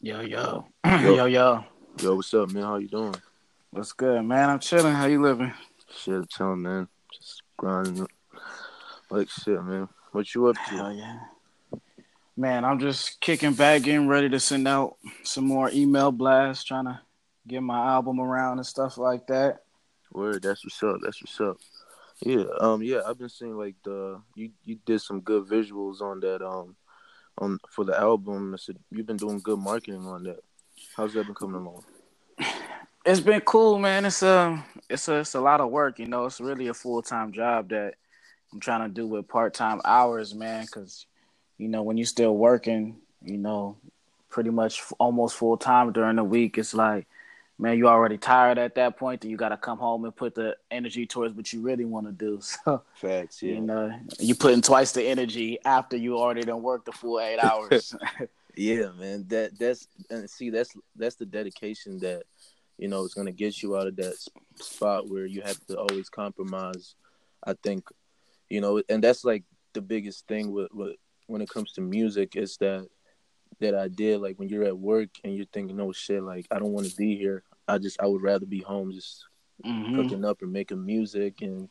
Yo, yo. yo, yo, yo. Yo, what's up, man? How you doing? What's good, man? I'm chilling. How you living? Shit, I'm chilling, man. Just grinding like shit, man. What you up to? Hell yeah. Man, I'm just kicking back, getting ready to send out some more email blasts, trying to get my album around and stuff like that. Word, that's what's up. That's what's up. Yeah, um, yeah, I've been seeing like the you you did some good visuals on that um on for the album. I said you've been doing good marketing on that. How's that been coming along? It's been cool, man. It's a it's a it's a lot of work, you know. It's really a full time job that I'm trying to do with part time hours, man. Because you know when you're still working, you know, pretty much almost full time during the week, it's like man, you already tired at that point, then you got to come home and put the energy towards what you really want to do. So, facts, yeah. You know, you putting twice the energy after you already done worked the full eight hours. yeah, man. That that's and see that's that's the dedication that you know is gonna get you out of that spot where you have to always compromise. I think, you know, and that's like the biggest thing with, with when it comes to music is that that idea like when you're at work and you're thinking, no shit, like I don't want to be here. I just I would rather be home just mm-hmm. cooking up and making music and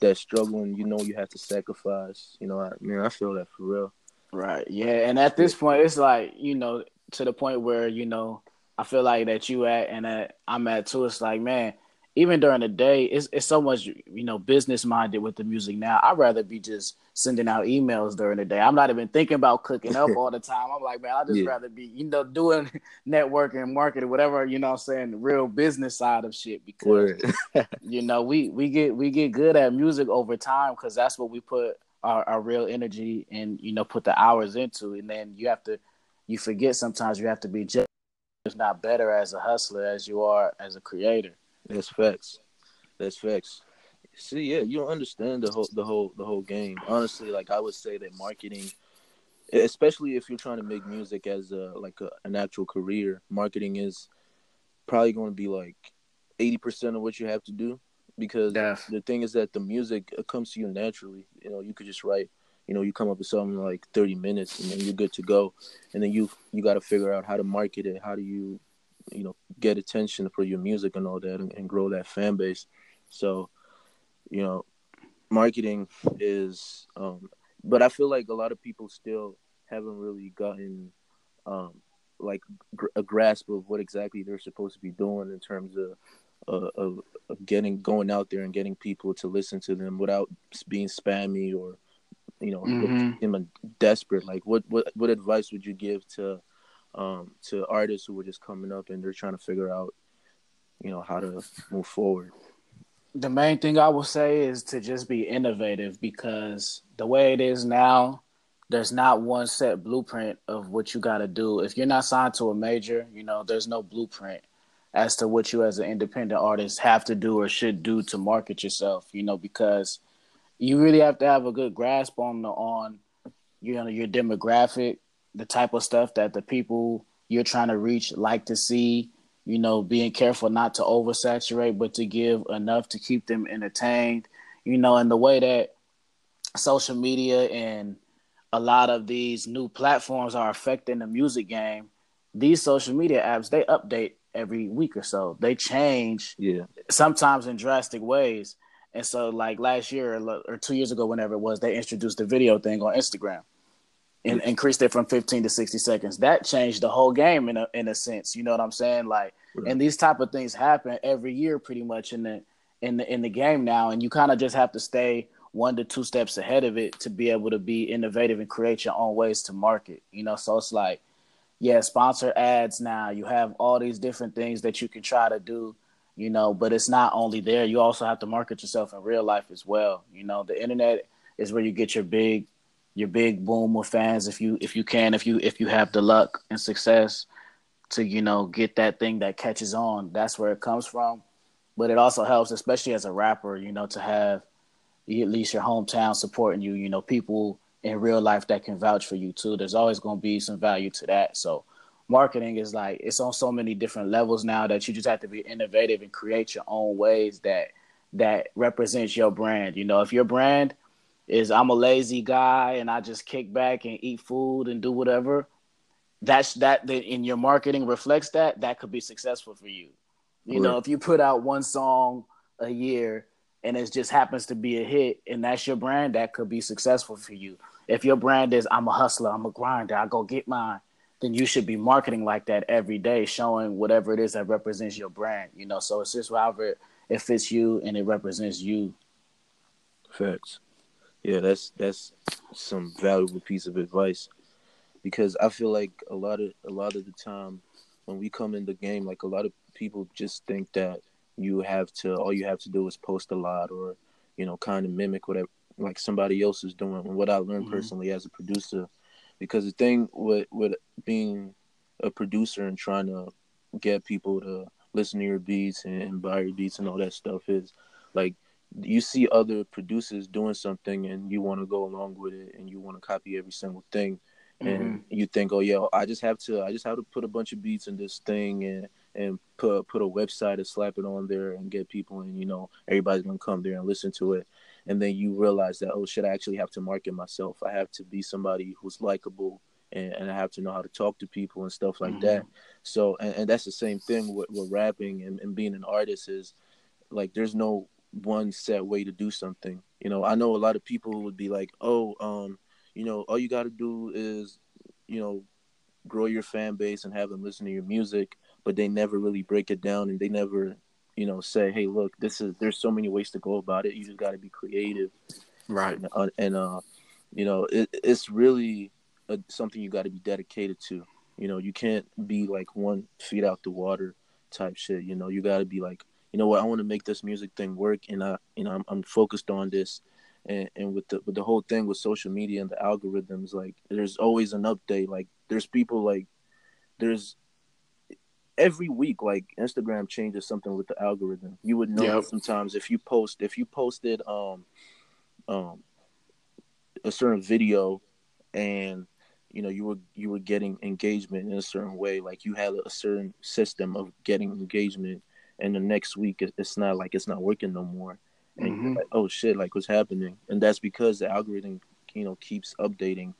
that struggle and you know you have to sacrifice. You know, I mean I feel that for real. Right. Yeah. And at this point it's like, you know, to the point where, you know, I feel like that you at and that I'm at too. It's like, man, even during the day, it's it's so much you know business minded with the music now. I'd rather be just sending out emails during the day. I'm not even thinking about cooking up all the time. I'm like, man, I just yeah. rather be you know doing networking, marketing, whatever you know. I'm saying the real business side of shit because you know we we get we get good at music over time because that's what we put our, our real energy and you know put the hours into, and then you have to you forget sometimes you have to be just not better as a hustler as you are as a creator. That's facts. That's facts. See, yeah, you don't understand the whole the whole the whole game. Honestly, like I would say that marketing, especially if you're trying to make music as a like a, an actual career, marketing is probably going to be like eighty percent of what you have to do. Because Def. the thing is that the music comes to you naturally. You know, you could just write. You know, you come up with something like thirty minutes, and then you're good to go. And then you you got to figure out how to market it. How do you you know get attention for your music and all that and, and grow that fan base so you know marketing is um but i feel like a lot of people still haven't really gotten um like gr- a grasp of what exactly they're supposed to be doing in terms of uh, of, of getting going out there and getting people to listen to them without being spammy or you know mm-hmm. desperate like what what what advice would you give to um, to artists who are just coming up and they're trying to figure out, you know, how to move forward? The main thing I will say is to just be innovative because the way it is now, there's not one set blueprint of what you got to do. If you're not signed to a major, you know, there's no blueprint as to what you as an independent artist have to do or should do to market yourself, you know, because you really have to have a good grasp on the on you know your demographic the type of stuff that the people you're trying to reach like to see you know being careful not to oversaturate but to give enough to keep them entertained you know and the way that social media and a lot of these new platforms are affecting the music game. These social media apps they update every week or so. They change yeah. sometimes in drastic ways. And so like last year or two years ago whenever it was they introduced the video thing on instagram and increased it from 15 to 60 seconds. That changed the whole game in a in a sense. You know what I'm saying? Like, right. and these type of things happen every year, pretty much in the in the in the game now, and you kind of just have to stay one to two steps ahead of it to be able to be innovative and create your own ways to market. You know, so it's like, yeah, sponsor ads now. You have all these different things that you can try to do. You know, but it's not only there. You also have to market yourself in real life as well. You know, the internet is where you get your big your big boom with fans if you if you can if you if you have the luck and success to you know get that thing that catches on that's where it comes from. But it also helps especially as a rapper you know to have at least your hometown supporting you you know people in real life that can vouch for you too. There's always going to be some value to that. So marketing is like it's on so many different levels now that you just have to be innovative and create your own ways that that represents your brand. You know if your brand is I'm a lazy guy and I just kick back and eat food and do whatever, that's that in your marketing reflects that, that could be successful for you. You right. know, if you put out one song a year and it just happens to be a hit and that's your brand, that could be successful for you. If your brand is I'm a hustler, I'm a grinder, I go get mine, then you should be marketing like that every day, showing whatever it is that represents your brand. You know, so it's just however it fits you and it represents you. Facts. Yeah, that's that's some valuable piece of advice because I feel like a lot of a lot of the time when we come in the game, like a lot of people just think that you have to all you have to do is post a lot or you know kind of mimic whatever like somebody else is doing. And what I learned mm-hmm. personally as a producer, because the thing with with being a producer and trying to get people to listen to your beats and, and buy your beats and all that stuff is like you see other producers doing something and you want to go along with it and you want to copy every single thing and mm-hmm. you think oh yeah i just have to i just have to put a bunch of beats in this thing and and put put a website and slap it on there and get people and you know everybody's gonna come there and listen to it and then you realize that oh shit i actually have to market myself i have to be somebody who's likable and, and i have to know how to talk to people and stuff like mm-hmm. that so and, and, that's the same thing with, with rapping and, and being an artist is like there's no one set way to do something. You know i know a lot of people would be like oh um you know all you got to do is you know grow your fan base and have them listen to your music but they never really break it down and they never you know say hey look this is there's so many ways to go about it. You just got to be creative. Right. And, uh, and uh you know it, it's really a, something you got to be dedicated to. You know you can't be like one feet out the water type shit. You know you got to be like you know what i want to make this music thing work and i you know i'm, I'm focused on this and, and with the with the whole thing with social media and the algorithms like there's always an update like there's people like there's every week like instagram changes something with the algorithm you would know yep. sometimes if you post if you posted um um a certain video and you know you were you were getting engagement in a certain way like you had a certain system of getting engagement and the next week it's not like it's not working no more. And mm-hmm. like, oh shit like what's happening? And that's because the algorithm you know keeps updating.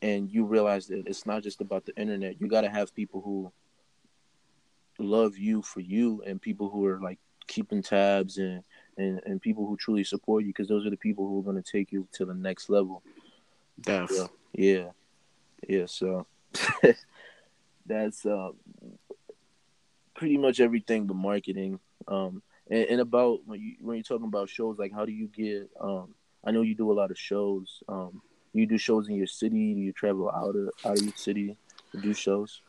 And you realize that it's not just about the internet. You got to have people who love you for you and people who are like keeping tabs and and, and people who truly support you because those are the people who are going to take you to the next level. Def. Yeah, yeah. Yeah so that's uh pretty much everything but marketing um and, and about when you when you're talking about shows like how do you get um i know you do a lot of shows um you do shows in your city do you travel out of out of your city to do shows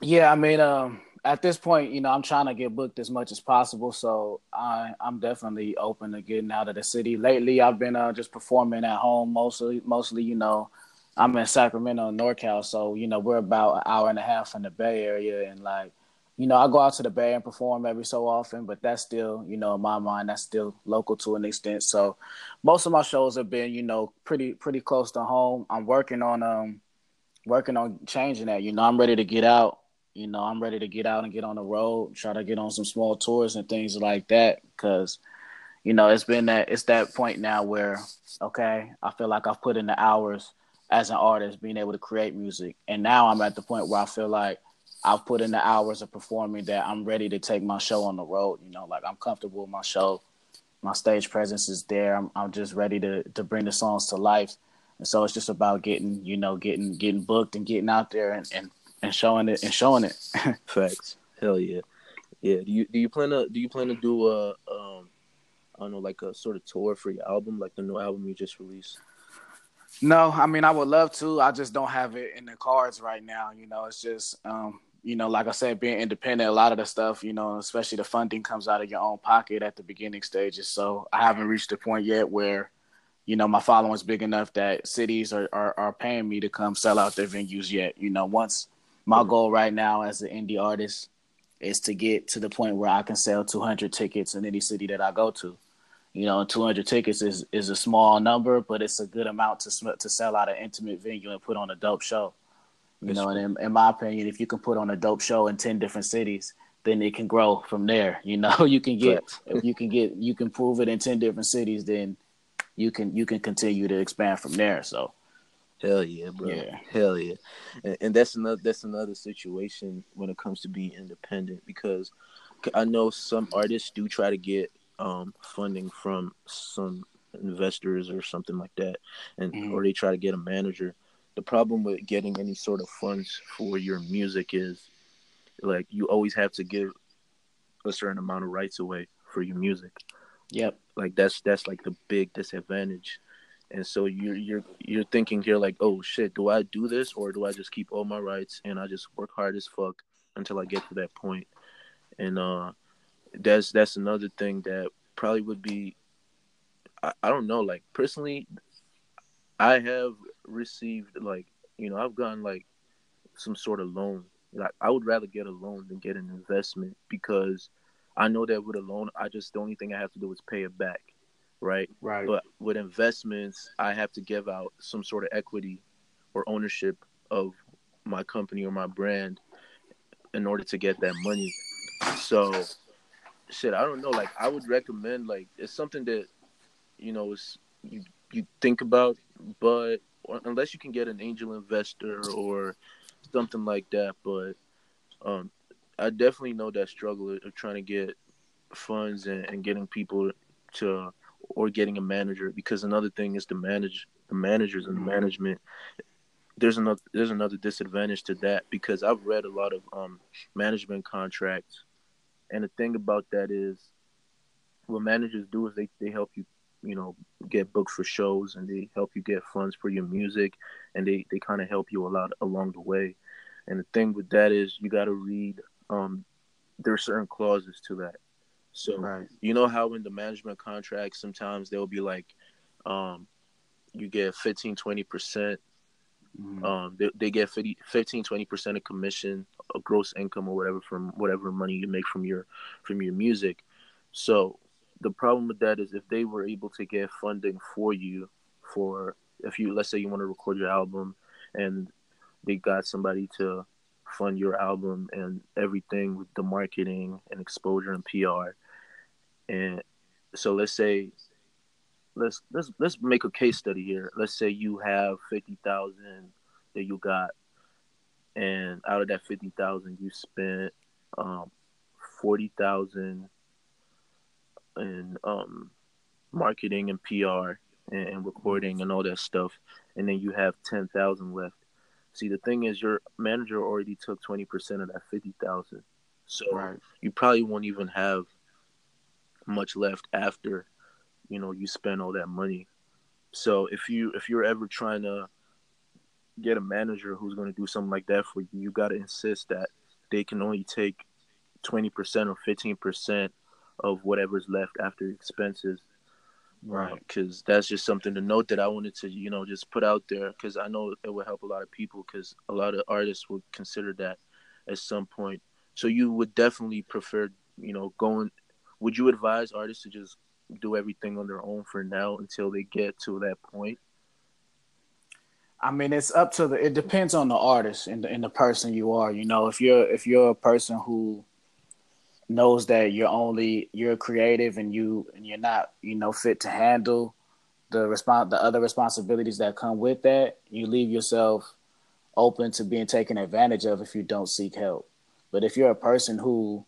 yeah i mean um at this point, you know, I'm trying to get booked as much as possible. So I, I'm definitely open to getting out of the city. Lately, I've been uh, just performing at home mostly. Mostly, you know, I'm in Sacramento, NorCal, so you know we're about an hour and a half from the Bay Area, and like, you know, I go out to the Bay and perform every so often, but that's still, you know, in my mind, that's still local to an extent. So most of my shows have been, you know, pretty pretty close to home. I'm working on um working on changing that. You know, I'm ready to get out you know, I'm ready to get out and get on the road, try to get on some small tours and things like that. Cause, you know, it's been that it's that point now where, okay, I feel like I've put in the hours as an artist, being able to create music. And now I'm at the point where I feel like I've put in the hours of performing that I'm ready to take my show on the road. You know, like I'm comfortable with my show. My stage presence is there. I'm, I'm just ready to to bring the songs to life. And so it's just about getting, you know, getting getting booked and getting out there and, and and showing it and showing it. Facts. Hell yeah. Yeah. Do you do you plan to do you plan to do a um I don't know like a sort of tour for your album, like the new album you just released? No, I mean I would love to. I just don't have it in the cards right now. You know, it's just um, you know, like I said, being independent, a lot of the stuff, you know, especially the funding comes out of your own pocket at the beginning stages. So I haven't reached the point yet where, you know, my following is big enough that cities are, are, are paying me to come sell out their venues yet. You know, once my mm-hmm. goal right now as an indie artist is to get to the point where I can sell 200 tickets in any city that I go to. You know, 200 tickets is is a small number, but it's a good amount to to sell out an intimate venue and put on a dope show. You know, true. and in, in my opinion, if you can put on a dope show in 10 different cities, then it can grow from there. You know, you can get if you can get you can prove it in 10 different cities, then you can you can continue to expand from there. So Hell yeah, bro. Yeah. Hell yeah. And, and that's another that's another situation when it comes to being independent because I know some artists do try to get um, funding from some investors or something like that, and Mhm. or they try to get a manager. The problem with getting any sort of funds for your music is like you always have to give a certain amount of rights away for your music Yep. like that's that's like the big disadvantage and so you're you're you're thinking here like oh shit do i do this or do i just keep all my rights and i just work hard as fuck until i get to that point? and uh that's that's another thing that probably would be i, I don't know like personally i have received like you know i've gotten like some sort of loan like i would rather get a loan than get an investment because i know that with a loan i just the only thing i have to do is pay it back right Right. but with investments, I have to give out some sort of equity or ownership of my company or my brand in order to get that money. So, shit, I don't know. Like, I would recommend like it's something that you know is you you think about, but unless you can get an angel investor or something like that, but um, I definitely know that struggle of trying to get funds and, and getting people to or getting a manager because another thing is the manage the managers and the management. There's another there's another disadvantage to that because I've read a lot of um management contracts and the thing about that is what managers do is they, they help you you know get booked for shows and they help you get funds for your music and they, they kind of help you a lot along the way and the thing with that is you got to read um there are certain clauses to that so Right. you know how in the management contract sometimes they'll be like um you get 15 20 percent Mhm. um they, they get 50, 15 20 percent of commission of gross income or whatever from whatever money you make from your from your music so the problem with that is if they were able to get funding for you for if you let's say you want to record your album and they got somebody to fund your album and everything with the marketing and exposure and PR and so let's say let's let's let's make a case study here. Let's say you have 50,000 that you got and out of that 50,000 you spent um 40,000 and um, marketing and PR and, and recording and all that stuff, and then you have ten thousand left. See, the thing is, your manager already took twenty percent of that fifty thousand, so right. you probably won't even have much left after you know you spend all that money. So if you if you're ever trying to get a manager who's going to do something like that for you, you got to insist that they can only take twenty percent or fifteen percent of whatever's left after expenses Right. Um, because that's just something to note that i wanted to you know just put out there because i know it will help a lot of people because a lot of artists would consider that at some point so you would definitely prefer you know going would you advise artists to just do everything on their own for now until they get to that point I mean, it's up to the. It depends on the artist and the, and the person you are. You know, if you're if you're a person who knows that you're only you're creative and you and you're not you know fit to handle the response the other responsibilities that come with that, you leave yourself open to being taken advantage of if you don't seek help. But if you're a person who,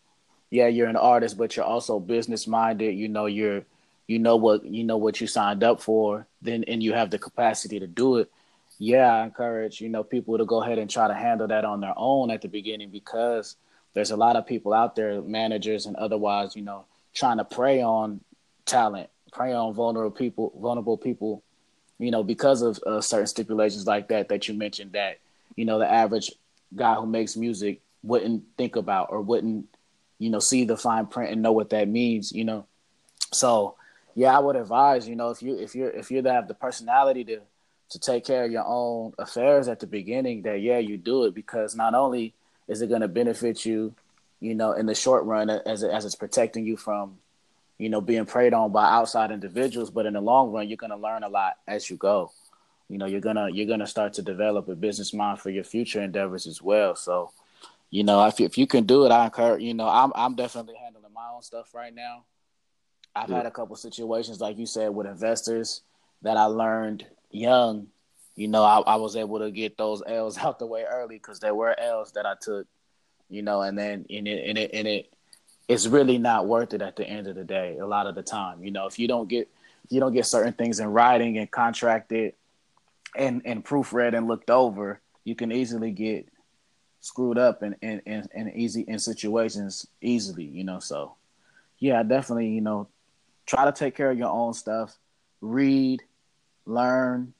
yeah, you're an artist, but you're also business minded, you know you're you know what you know what you signed up for, then and you have the capacity to do it yeah, I encourage you know people to go ahead and try to handle that on their own at the beginning because there's a lot of people out there, managers and otherwise, you know, trying to prey on talent, prey on vulnerable people, vulnerable people, you know, because of uh, certain stipulations like that that you mentioned that you know the average guy who makes music wouldn't think about or wouldn't you know see the fine print and know what that means, you know. So yeah, I would advise you know if you if you're if you have the personality to to take care of your own affairs at the beginning that yeah you do it because not only is it going to benefit you you know in the short run as it, as it's protecting you from you know being preyed on by outside individuals but in the long run you're going to learn a lot as you go. You know you're going to you're going to start to develop a business mind for your future endeavors as well. So you know if, if you can do it i encourage you know i'm i'm definitely handling my own stuff right now. I've Yeah. had a couple situations like you said with investors that i learned young you know, I, I was able to get those L's out the way early because there were L's that I took, you know, and then in it and it and it it's really not worth it at the end of the day. A lot of the time, you know, if you don't get you don't get certain things in writing and contracted and and proofread and looked over, you can easily get screwed up in in, in, in easy in situations easily, you know. So yeah, definitely, you know, try to take care of your own stuff, read, learn,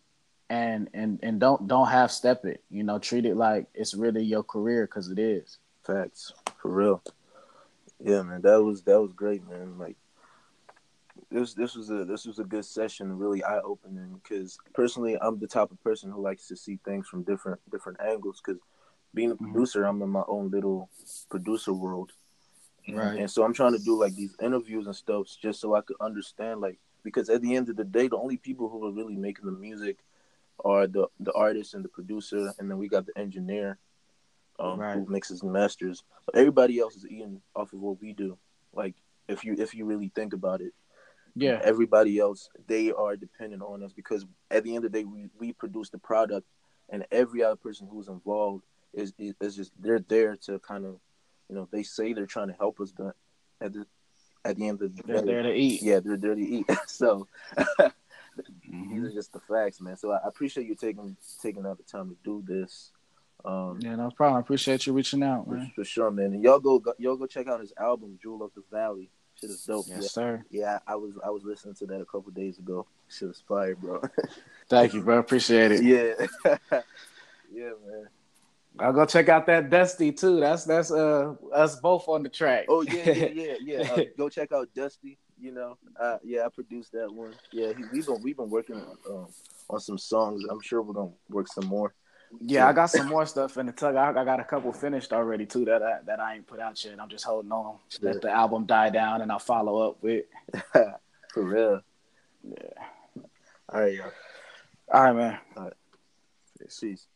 and and and don't don't half step it. You know, treat it like it's really your career because it is. Facts for real. Yeah, man, that was that was great, man. Like this this was a this was a good session, really eye opening. Because personally, I'm the type of person who likes to see things from different different angles. Because being a mm-hmm. producer, mm-hmm. I'm in my own little producer world, right? And so I'm trying to do like these interviews and stuff just so I could understand, like, because at the end of the day, the only people who are really making the music are the the artist and the producer, and then we got the engineer um, right. who mixes and masters. But everybody else is eating off of what we do. Like if you if you really think about it, yeah. Everybody else they are dependent on us because at the end of the day we we produce the product, and every other person who's involved is is just they're there to kind of, you know, they say they're trying to help us, but at the at the end of the day, they're there to eat. Yeah, they're there to eat. so. mm-hmm. These are just the facts, man. So I appreciate you taking taking out the time to do this. Um, yeah, no problem. I appreciate you reaching out, man. For, for sure, man. And y'all go, y'all go check out his album, Jewel of the Valley. Shit is dope. Yes, yeah. sir. Yeah, I was I was listening to that a couple days ago. Shit was fire, bro. Thank you, bro. Appreciate it. Yeah. yeah, man. I'll go check out that Dusty too. That's that's uh us both on the track. Oh yeah, yeah, yeah, yeah. Uh, go check out Dusty. You know, uh, yeah, I produced that one. Yeah, he, we've been we've been working um, on some songs. I'm sure we're gonna work some more. Yeah, I got some more stuff in the tug. I, I, got a couple finished already too that I, that I ain't put out yet. I'm just holding on to let the album die down and I'll follow up with. For real. Yeah. All right, yo. All right, man. All right. Peace.